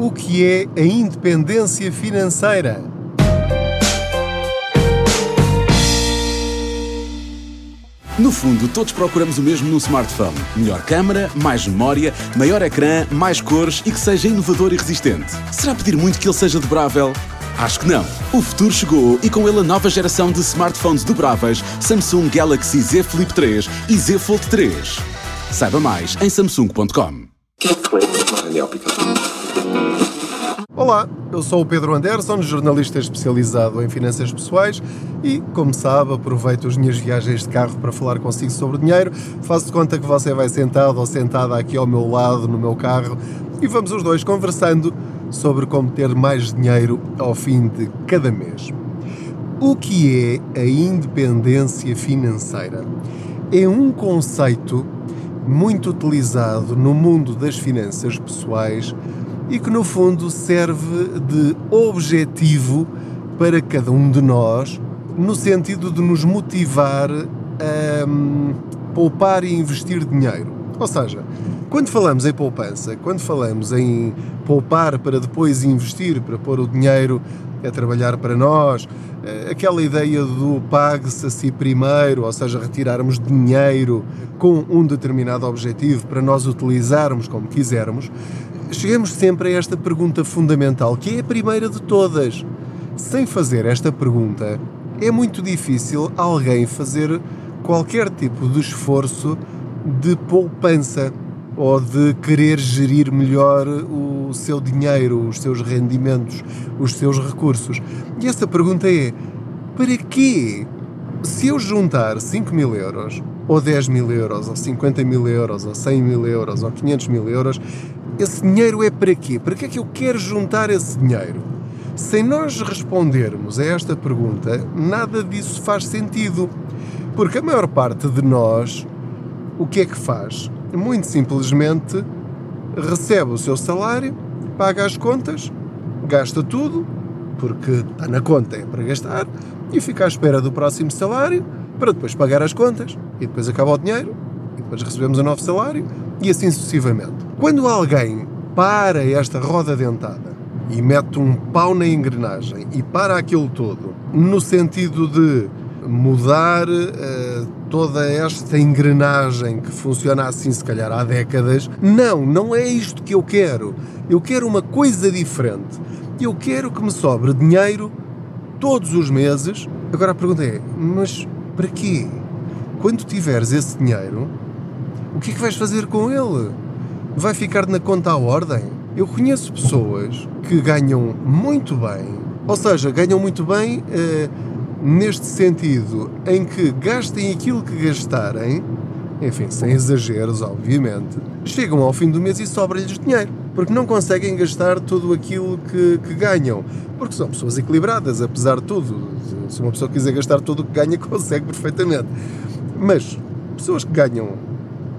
O que é a independência financeira? No fundo, todos procuramos o mesmo no smartphone: melhor câmera, mais memória, maior ecrã, mais cores e que seja inovador e resistente. Será pedir muito que ele seja dobrável? Acho que não. O futuro chegou e com ele a nova geração de smartphones dobráveis Samsung Galaxy Z Flip 3 e Z Fold 3. Saiba mais em samsung.com. Olá, eu sou o Pedro Anderson, jornalista especializado em finanças pessoais e, como sabe, aproveito as minhas viagens de carro para falar consigo sobre dinheiro. Faço de conta que você vai sentado ou sentada aqui ao meu lado no meu carro e vamos os dois conversando sobre como ter mais dinheiro ao fim de cada mês. O que é a independência financeira? É um conceito muito utilizado no mundo das finanças pessoais e que no fundo serve de objetivo para cada um de nós, no sentido de nos motivar a um, poupar e investir dinheiro. Ou seja, quando falamos em poupança, quando falamos em poupar para depois investir, para pôr o dinheiro a trabalhar para nós, eh, aquela ideia do pague-se a si primeiro, ou seja, retirarmos dinheiro com um determinado objetivo para nós utilizarmos como quisermos, chegamos sempre a esta pergunta fundamental, que é a primeira de todas. Sem fazer esta pergunta, é muito difícil alguém fazer qualquer tipo de esforço de poupança ou de querer gerir melhor o seu dinheiro, os seus rendimentos, os seus recursos. E essa pergunta é: para quê? Se eu juntar 5 mil euros, ou 10 mil euros, ou 50 mil euros, ou 100 mil euros, ou 500 mil euros, esse dinheiro é para quê? Para que é que eu quero juntar esse dinheiro? Sem nós respondermos a esta pergunta, nada disso faz sentido. Porque a maior parte de nós, o que é que faz? Muito simplesmente recebe o seu salário, paga as contas, gasta tudo, porque está na conta, é para gastar, e fica à espera do próximo salário para depois pagar as contas, e depois acaba o dinheiro, e depois recebemos o um novo salário, e assim sucessivamente. Quando alguém para esta roda dentada e mete um pau na engrenagem e para aquilo todo, no sentido de mudar uh, toda esta engrenagem que funciona assim, se calhar há décadas, não, não é isto que eu quero. Eu quero uma coisa diferente. Eu quero que me sobre dinheiro todos os meses. Agora a pergunta é: mas para quê? Quando tiveres esse dinheiro, o que é que vais fazer com ele? Vai ficar na conta à ordem? Eu conheço pessoas que ganham muito bem, ou seja, ganham muito bem eh, neste sentido em que gastem aquilo que gastarem, enfim, sem exageros, obviamente, chegam ao fim do mês e sobra-lhes dinheiro, porque não conseguem gastar tudo aquilo que, que, ganham, porque são pessoas equilibradas, apesar de tudo. Se uma pessoa quiser gastar tudo o que ganha, consegue perfeitamente. Mas pessoas que ganham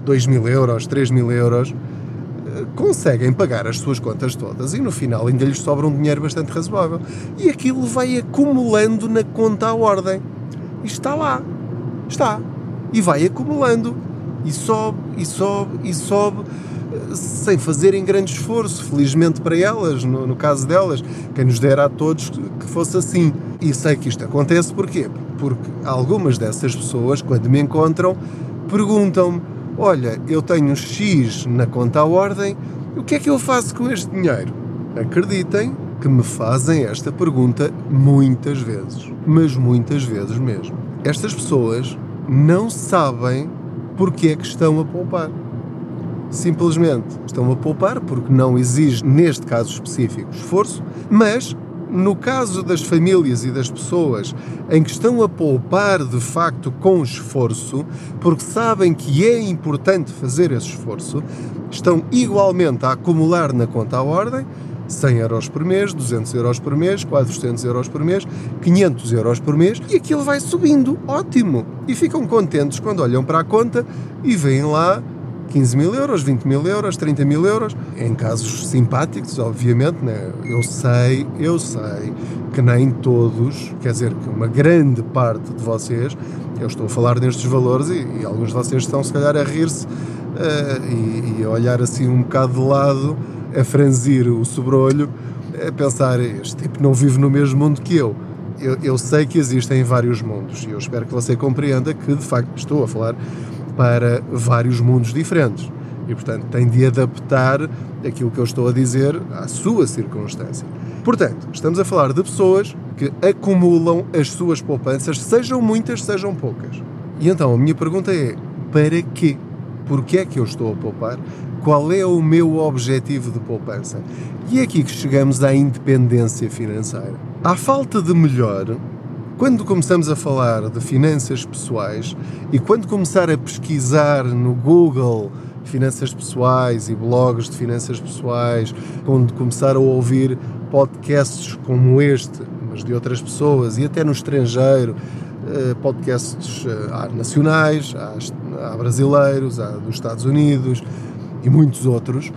2 mil euros, 3 mil euros, conseguem pagar as suas contas todas e no final ainda lhes sobra um dinheiro bastante razoável. E aquilo vai acumulando na conta à ordem. E está lá. Está. E vai acumulando. E sobe, e sobe, e sobe, sem fazerem grande esforço, felizmente para elas, no, no caso delas. Quem nos dera a todos que fosse assim. E sei que isto acontece porquê? Porque algumas dessas pessoas, quando me encontram, perguntam-me olha, eu tenho X na conta à ordem, o que é que eu faço com este dinheiro? Acreditem que me fazem esta pergunta muitas vezes, mas muitas vezes mesmo. Estas pessoas não sabem porque é que estão a poupar. Simplesmente estão a poupar porque não exige, neste caso específico, esforço, mas no caso das famílias e das pessoas em que estão a poupar de facto com esforço, porque sabem que é importante fazer esse esforço, estão igualmente a acumular na conta à ordem 100 euros por mês, 200 euros por mês, 400 euros por mês, 500 euros por mês e aquilo vai subindo. Ótimo! E ficam contentes quando olham para a conta e veem lá 15 mil euros, 20 mil euros, 30 mil euros, em casos simpáticos, obviamente, né? eu sei, eu sei que nem todos, quer dizer, que uma grande parte de vocês, eu estou a falar nestes valores e, e alguns de vocês estão se calhar a rir-se uh, e, e, a olhar assim um bocado de lado a franzir o sobrolho, a pensar: este tipo não vive no mesmo mundo que eu. Eu, eu sei que existem vários mundos e eu espero que você compreenda que, de facto, estou a falar para vários mundos diferentes. E, portanto, tem de adaptar aquilo que eu estou a dizer à sua circunstância. Portanto, estamos a falar de pessoas que acumulam as suas poupanças, sejam muitas, sejam poucas. E então a minha pergunta é: para quê? Porquê é que eu estou a poupar? Qual é o meu objetivo de poupança? E é aqui que chegamos à independência financeira. À falta de melhor, quando começamos a falar de finanças pessoais e quando começar a pesquisar no Google finanças pessoais e blogs de finanças pessoais, quando começar a ouvir podcasts como este, mas de outras pessoas e até no estrangeiro, eh, podcasts eh, há nacionais, há brasileiros, há dos Estados Unidos e muitos outros,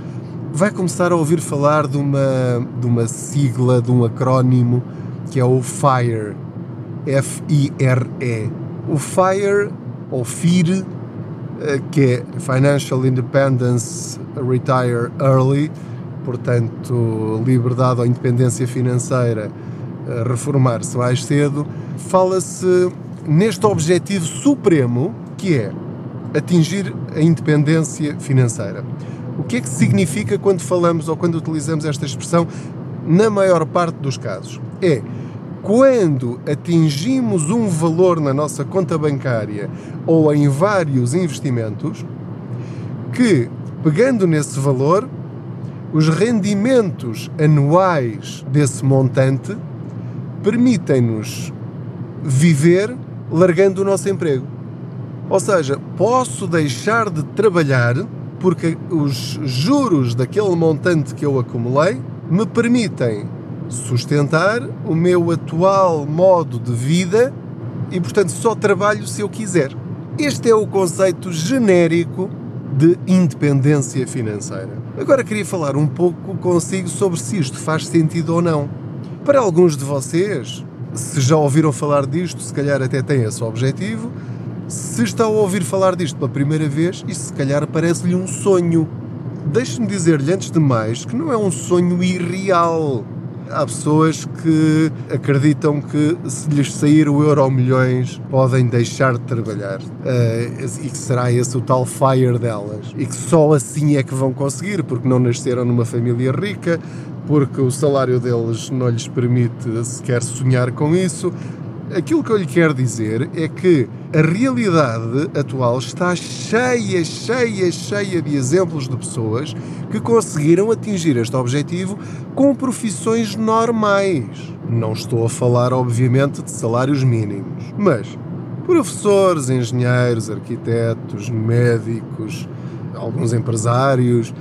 vai começar a ouvir falar de uma, de uma sigla, de um acrónimo que é o FIRE. F-I-R-E. O FIRE, ou FIRE, eh, que é Financial Independence Retire Early, portanto, liberdade ou independência financeira, eh, reformar-se mais cedo, fala-se neste objetivo supremo que é atingir a independência financeira. O que é que significa quando falamos ou quando utilizamos esta expressão na maior parte dos casos? É quando atingimos um valor na nossa conta bancária ou em vários investimentos, que, pegando nesse valor, os rendimentos anuais desse montante permitem-nos viver largando o nosso emprego. Ou seja, posso deixar de trabalhar porque os juros daquele montante que eu acumulei me permitem sustentar o meu atual modo de vida e, portanto, só trabalho se eu quiser. Este é o conceito genérico de independência financeira. Agora queria falar um pouco consigo sobre se isto faz sentido ou não. Para alguns de vocês, se já ouviram falar disto, se calhar até têm esse objetivo. Se está a ouvir falar disto pela primeira vez, isto se calhar parece-lhe um sonho. Deixe-me dizer-lhe antes de mais que não é um sonho irreal Há pessoas que acreditam que se lhes sair o euro milhões podem deixar de trabalhar uh, e que será esse o tal fire delas e que só assim é que vão conseguir porque não nasceram numa família rica, porque o salário deles não lhes permite sequer sonhar com isso. Aquilo que eu lhe quero dizer é que a realidade atual está cheia, cheia, cheia de exemplos de pessoas que conseguiram atingir este objetivo com profissões normais. Não estou a falar, obviamente, de salários mínimos, mas professores, engenheiros, arquitetos, médicos, alguns empresários.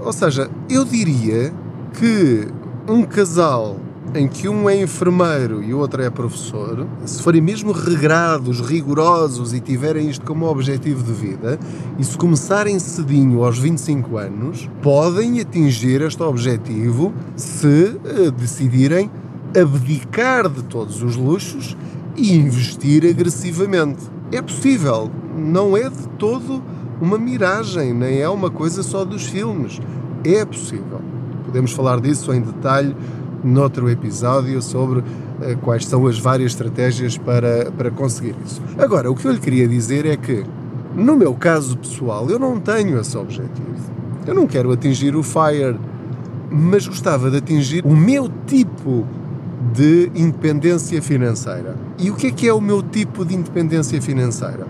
Ou seja, eu diria que um casal em que um é enfermeiro e o outro é professor, se forem mesmo regrados, rigorosos e tiverem isto como objetivo de vida, e se começarem cedinho aos 25 anos, podem atingir este objetivo se uh, decidirem abdicar de todos os luxos e investir agressivamente. É possível, não é de todo uma miragem, nem é uma coisa só dos filmes. É possível. Podemos falar disso em detalhe noutro episódio sobre uh, quais são as várias estratégias para, para conseguir isso. Agora, o que eu lhe queria dizer é que, no meu caso pessoal, eu não tenho esse objetivo. Eu não quero atingir o FIRE, mas gostava de atingir o meu tipo de independência financeira. E o que é que é o meu tipo de independência financeira?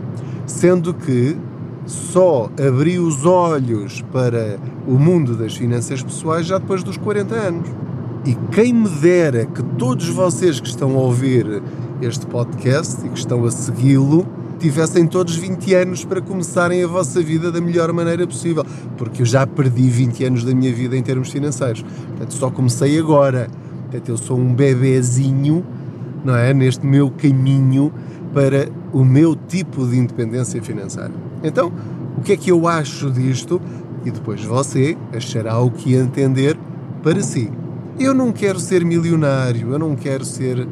Sendo que só abri os olhos para o mundo das finanças pessoais já depois dos 40 anos. E quem me dera que todos vocês que estão a ouvir este podcast e que estão a segui-lo tivessem todos 20 anos para começarem a vossa vida da melhor maneira possível, porque eu já perdi 20 anos da minha vida em termos financeiros. Portanto, só comecei agora. Portanto, eu sou um bebezinho, não é, neste meu caminho para o meu tipo de independência financeira. Então, o que é que eu acho disto? E depois você achará o que entender para si. Eu não quero ser milionário, eu não quero ser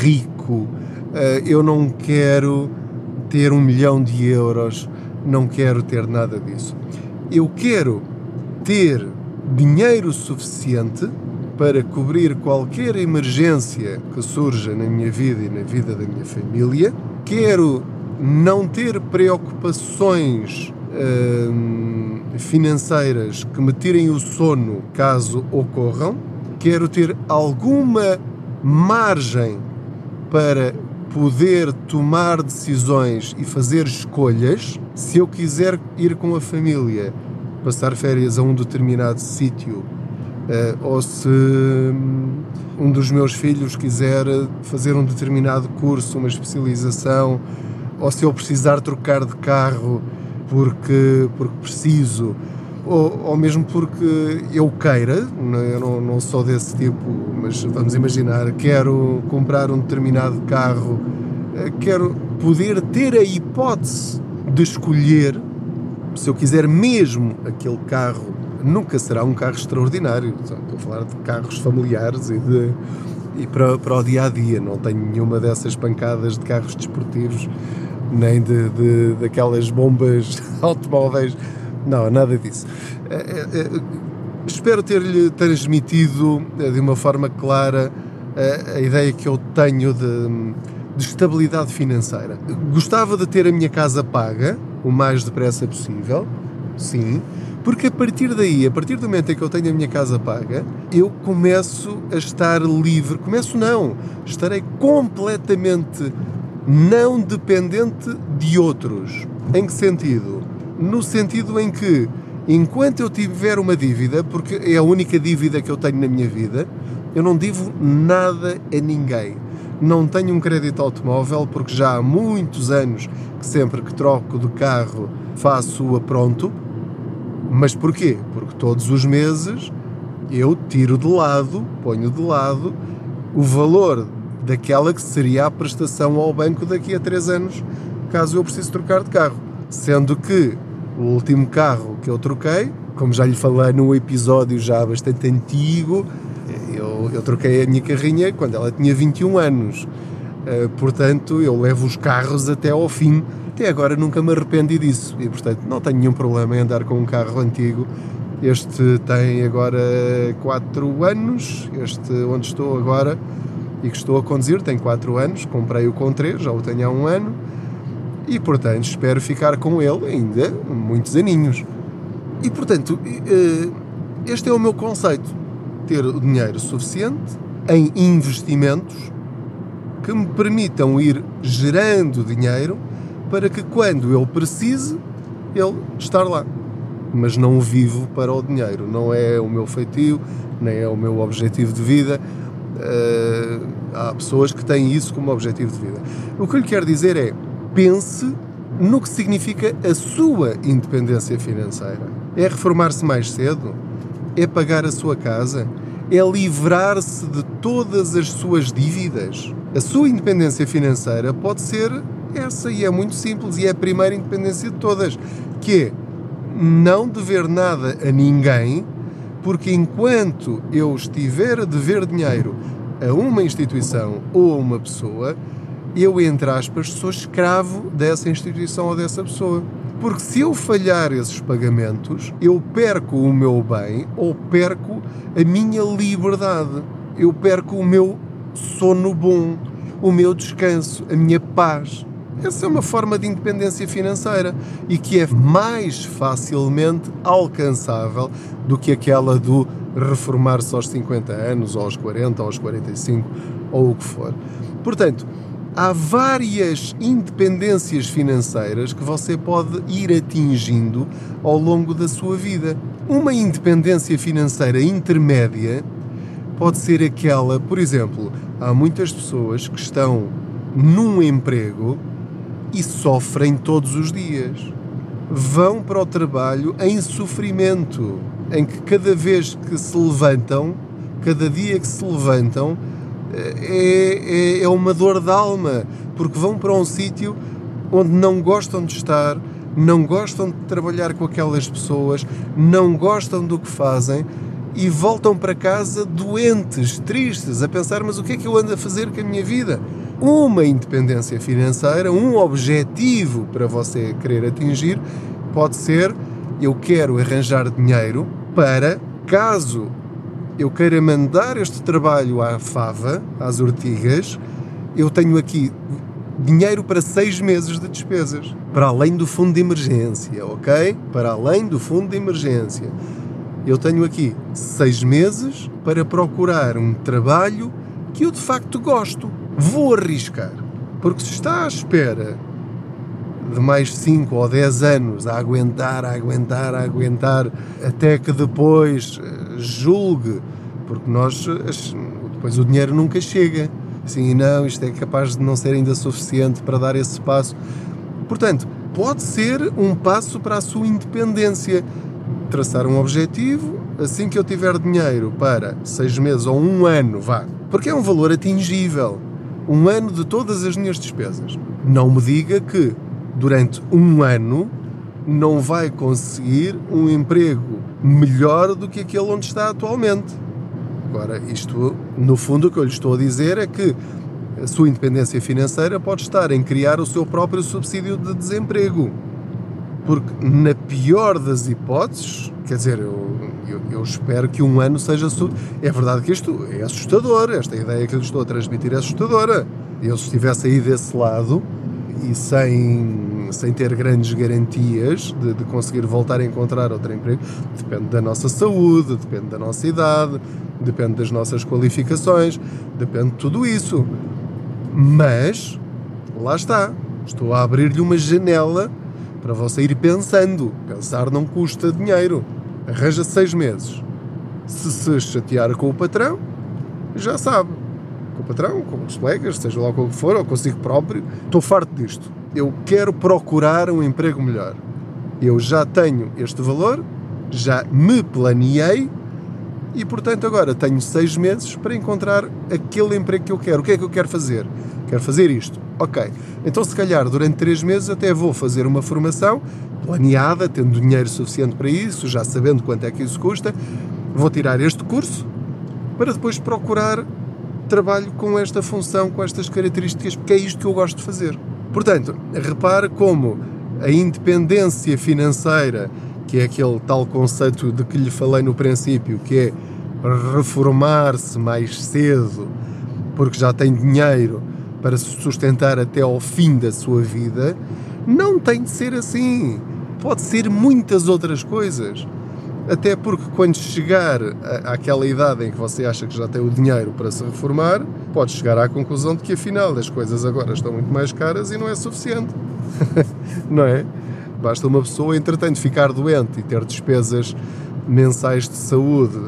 rico, eh, eu não quero ter um milhão de euros, não quero ter nada disso. Eu quero ter dinheiro suficiente para cobrir qualquer emergência que surja na minha vida e na vida da minha família. Quero não ter preocupações hum, financeiras que me tirem o sono caso ocorram. Quero ter alguma margem para poder tomar decisões e fazer escolhas. Se eu quiser ir com a família passar férias a um determinado sítio, eh, ou se hum, um dos meus filhos quiser fazer um determinado curso, uma especialização, ou se eu precisar trocar de carro porque, porque preciso, ou, ou mesmo porque eu queira, eu não, não sou desse tipo, mas vamos imaginar, quero comprar um determinado carro, eh, quero poder ter a hipótese de escolher, se eu quiser mesmo aquele carro, nunca será um carro extraordinário. Estou a falar de carros familiares e, de, e para, para o dia a dia. Não tenho nenhuma dessas pancadas de carros desportivos nem de, de daquelas bombas automóveis. Não, nada disso. É, é, é, espero ter-lhe transmitido de uma forma clara a, a ideia que eu tenho de, de, estabilidade financeira. Gostava de ter a minha casa paga o mais depressa possível, sim, porque a partir daí, a partir do momento em que eu tenho a minha casa paga, eu começo a estar livre. Começo não, estarei completamente não dependente de outros. Em que sentido? No sentido em que, enquanto eu tiver uma dívida, porque é a única dívida que eu tenho na minha vida, eu não devo nada a ninguém. Não tenho um crédito automóvel porque já há muitos anos que sempre que troco de carro faço-o a pronto. Mas porquê? Porque todos os meses eu tiro de lado, ponho de lado o valor daquela que seria a prestação ao banco daqui a 3 anos, caso eu precise trocar de carro. Sendo que o último carro que eu troquei, como já lhe falei num episódio já bastante antigo, eu, eu troquei a minha carrinha quando ela tinha 21 anos. Uh, portanto, eu levo os carros até ao fim. Até agora nunca me arrependi disso. E, portanto, não tenho nenhum problema em andar com um carro antigo. Este tem agora 4 anos, este onde estou agora e que estou a conduzir, tem 4 anos, comprei-o com 3, já o tenho há um ano e, portanto, espero ficar com ele ainda muitos aninhos. E, portanto, eh, este é o meu conceito: ter o dinheiro suficiente em investimentos que me permitam ir gerando dinheiro para que quando eu precise, ele estar lá. Mas não vivo para o dinheiro, não é o meu feitio, nem é o meu objetivo de vida. Uh, há pessoas que têm isso como objetivo de vida. O que eu lhe quero dizer é: pense no que significa a sua independência financeira. É reformar-se mais cedo? É pagar a sua casa? É livrar-se de todas as suas dívidas? A sua independência financeira pode ser essa e é muito simples e é a primeira independência de todas, que é não dever nada a ninguém porque enquanto eu estiver a dever dinheiro a uma instituição ou a uma pessoa, eu, entre aspas, sou escravo dessa instituição ou dessa pessoa. Porque se eu falhar esses pagamentos, eu perco o meu bem ou perco a minha liberdade. Eu perco o meu sono bom, o meu descanso, a minha paz. Essa é uma forma de independência financeira e que é mais facilmente alcançável do que aquela do reformar-se aos 50 anos, ou aos 40, ou aos 45, ou o que for. Portanto, há várias independências financeiras que você pode ir atingindo ao longo da sua vida. Uma independência financeira intermédia pode ser aquela, por exemplo, há muitas pessoas que estão num emprego e sofrem todos os dias. Vão para o trabalho em sofrimento, em que cada vez que se levantam, cada dia que se levantam, é, é, é uma dor de alma, porque vão para um sítio onde não gostam de estar, não gostam de trabalhar com aquelas pessoas, não gostam do que fazem e voltam para casa doentes, tristes, a pensar: mas o que é que eu ando a fazer com a minha vida? uma independência financeira, um objetivo para você querer atingir, pode ser eu quero arranjar dinheiro para caso eu queira mandar este trabalho à fava, às ortigas, eu tenho aqui dinheiro para seis meses de despesas, para além do fundo de emergência, ok? Para além do fundo de emergência. Eu tenho aqui seis meses para procurar um trabalho que eu de facto gosto. Vou arriscar, porque se está à espera de mais 5 ou 10 anos a aguentar, a aguentar, a aguentar, até que depois eh, julgue, porque nós, depois o dinheiro nunca chega. Assim, não, isto é capaz de não ser ainda suficiente para dar esse passo. Portanto, pode ser um passo para a sua independência. Traçar um objetivo, assim que eu tiver dinheiro para seis meses ou um ano, vá, porque é um valor atingível. Um ano de todas as minhas despesas. Não me diga que durante um ano não vai conseguir um emprego melhor do que aquele onde está atualmente. Agora, isto, no fundo, o que eu lhe estou a dizer é que a sua independência financeira pode estar em criar o seu próprio subsídio de desemprego. Porque, na pior das hipóteses, quer dizer, eu, eu, eu espero que um ano seja. É verdade que isto é assustador, esta ideia que lhe estou a transmitir é assustadora. Eu, se estivesse aí desse lado, e sem, sem ter grandes garantias de, de, conseguir voltar a encontrar outro emprego, depende da nossa saúde, depende da nossa idade, depende das nossas qualificações, depende de tudo isso. Mas, lá está, estou a abrir-lhe uma janela para você ir pensando. Pensar não custa dinheiro. Arranja seis meses. Se se chatear com o patrão, já sabe com o patrão, com os colegas, seja lá o que for, ou consigo próprio. Estou farto disto. Eu quero procurar um emprego melhor. Eu já tenho este valor, já me planeei e, portanto, agora tenho seis meses para encontrar aquele emprego que eu quero. O que é que eu quero fazer? Quero fazer isto. Ok. Então, se calhar, durante três meses até vou fazer uma formação planeada, tendo dinheiro suficiente para isso, já sabendo quanto é que isso custa. Vou tirar este curso para depois procurar trabalho com esta função, com estas características, porque é isto que eu gosto de fazer. Portanto, repare como a independência financeira, que é aquele tal conceito de que lhe falei no princípio, que é reformar-se mais cedo, porque já tem dinheiro para se sustentar até ao fim da sua vida, não tem de ser assim. Pode ser muitas outras coisas. Até porque quando chegar àquela idade em que você acha que já tem o dinheiro para se reformar, pode chegar à conclusão de que afinal as coisas agora estão muito mais caras e não é suficiente. não é? Basta uma pessoa, entretanto, ficar doente e ter despesas mensais de saúde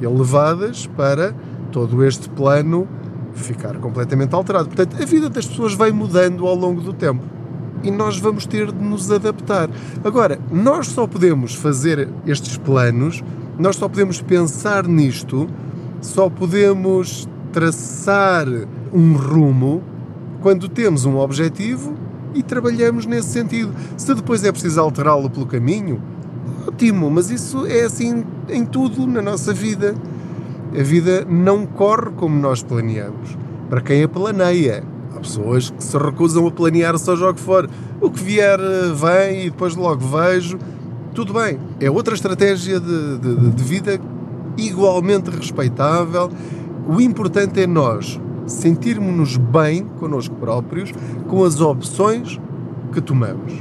elevadas para todo este plano ficar completamente alterado. Portanto, a vida das pessoas vai mudando ao longo do tempo e nós vamos ter de nos adaptar. Agora, nós só podemos fazer estes planos, nós só podemos pensar nisto, só podemos traçar um rumo quando temos um objetivo e trabalhamos nesse sentido. Se depois é preciso alterá-lo pelo caminho, ótimo, mas isso é assim em tudo na nossa vida. A vida não corre como nós planeamos. Para quem a planeia, Há pessoas que se recusam a planear seja o que for. O que vier vem e depois logo vejo. Tudo bem. É outra estratégia de, de, de vida igualmente respeitável. O importante é nós sentirmos-nos bem connosco próprios com as opções que tomamos.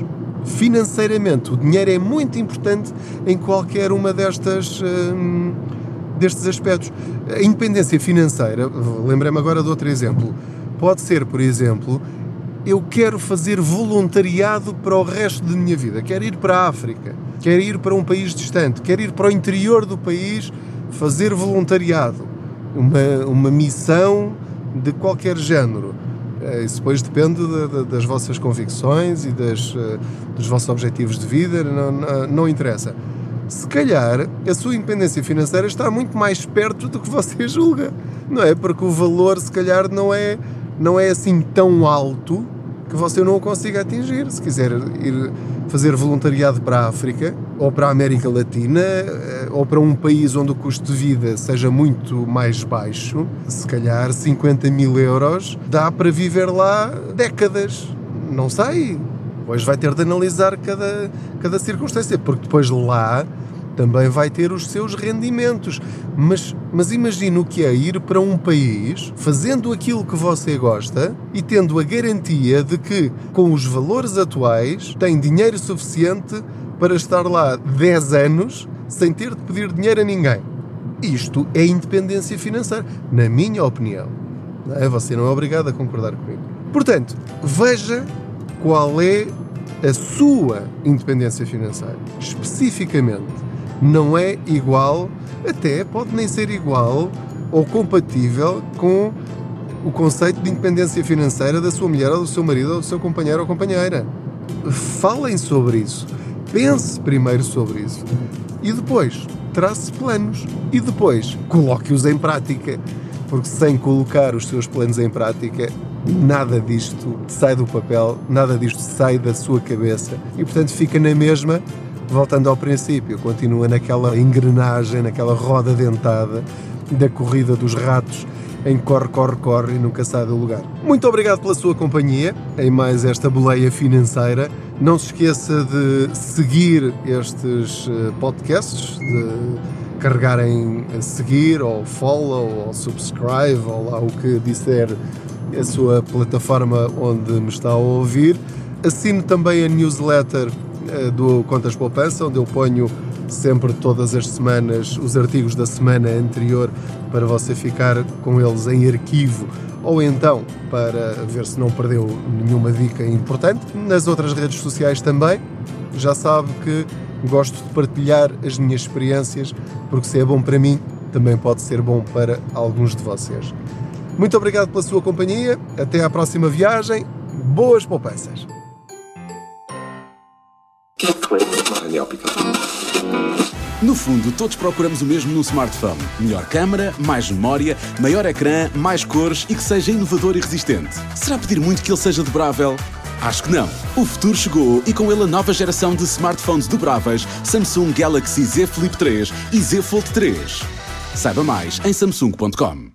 Financeiramente, o dinheiro é muito importante em qualquer uma destas. Hum, destes aspectos. A independência financeira, lembrei-me agora de outro exemplo Pode ser, por exemplo, eu quero fazer voluntariado para o resto da minha vida. Quero ir para a África, quero ir para um país distante, quero ir para o interior do país fazer voluntariado. Uma, uma missão de qualquer género. Eh, isso depois depende de, de, das vossas convicções e das, eh, dos vossos objetivos de vida, não, não, não interessa. Se calhar a sua independência financeira está muito mais perto do que você julga, não é? Porque o valor, se calhar, não é não é assim tão alto que você não o consiga atingir. Se quiser ir fazer voluntariado para a África, ou para a América Latina, eh, ou para um país onde o custo de vida seja muito mais baixo, se calhar 50 mil euros dá para viver lá décadas. Não sei. Pois vai ter de analisar cada, cada circunstância, porque depois lá também vai ter os seus rendimentos. Mas, mas imagine o que é ir para um país fazendo aquilo que você gosta e tendo a garantia de que, com os valores atuais, tem dinheiro suficiente para estar lá 10 anos sem ter de pedir dinheiro a ninguém. Isto é independência financeira, na minha opinião. É? Você não é obrigado a concordar comigo. Portanto, veja qual é a sua independência financeira. Especificamente, não é igual, até pode nem ser igual ou compatível com o conceito de independência financeira da sua mulher ou do seu marido ou do seu companheiro ou companheira. Falem sobre isso. Pense primeiro sobre isso. E depois, trace planos. E depois, coloque-os em prática. Porque sem colocar os seus planos em prática, nada disto sai do papel, nada disto sai da sua cabeça. E portanto fica na mesma voltando ao princípio, continua naquela engrenagem, naquela roda dentada da corrida dos ratos em corre, corre, corre e nunca sai do lugar. Muito obrigado pela sua companhia em mais esta boleia financeira. Não se esqueça de seguir estes eh, podcasts, de carregarem a seguir, ou follow, ou subscribe, ou lá o que disser a sua plataforma onde me está a ouvir. Assine também a newsletter do Contas Poupança, onde eu ponho sempre todas as semanas os artigos da semana anterior para você ficar com eles em arquivo ou então para ver se não perdeu nenhuma dica importante. Nas outras redes sociais também, já sabe que gosto de partilhar as minhas experiências, porque se é bom para mim, também pode ser bom para alguns de vocês. Muito obrigado pela sua companhia, até à próxima viagem, boas poupanças! No fundo, todos procuramos o mesmo no smartphone: melhor câmera, mais memória, maior ecrã, mais cores e que seja inovador e resistente. Será pedir muito que ele seja dobrável? Acho que não. O futuro chegou e com ele a nova geração de smartphones dobráveis Samsung Galaxy Z Flip 3 e Z Fold 3. Saiba mais em samsung.com.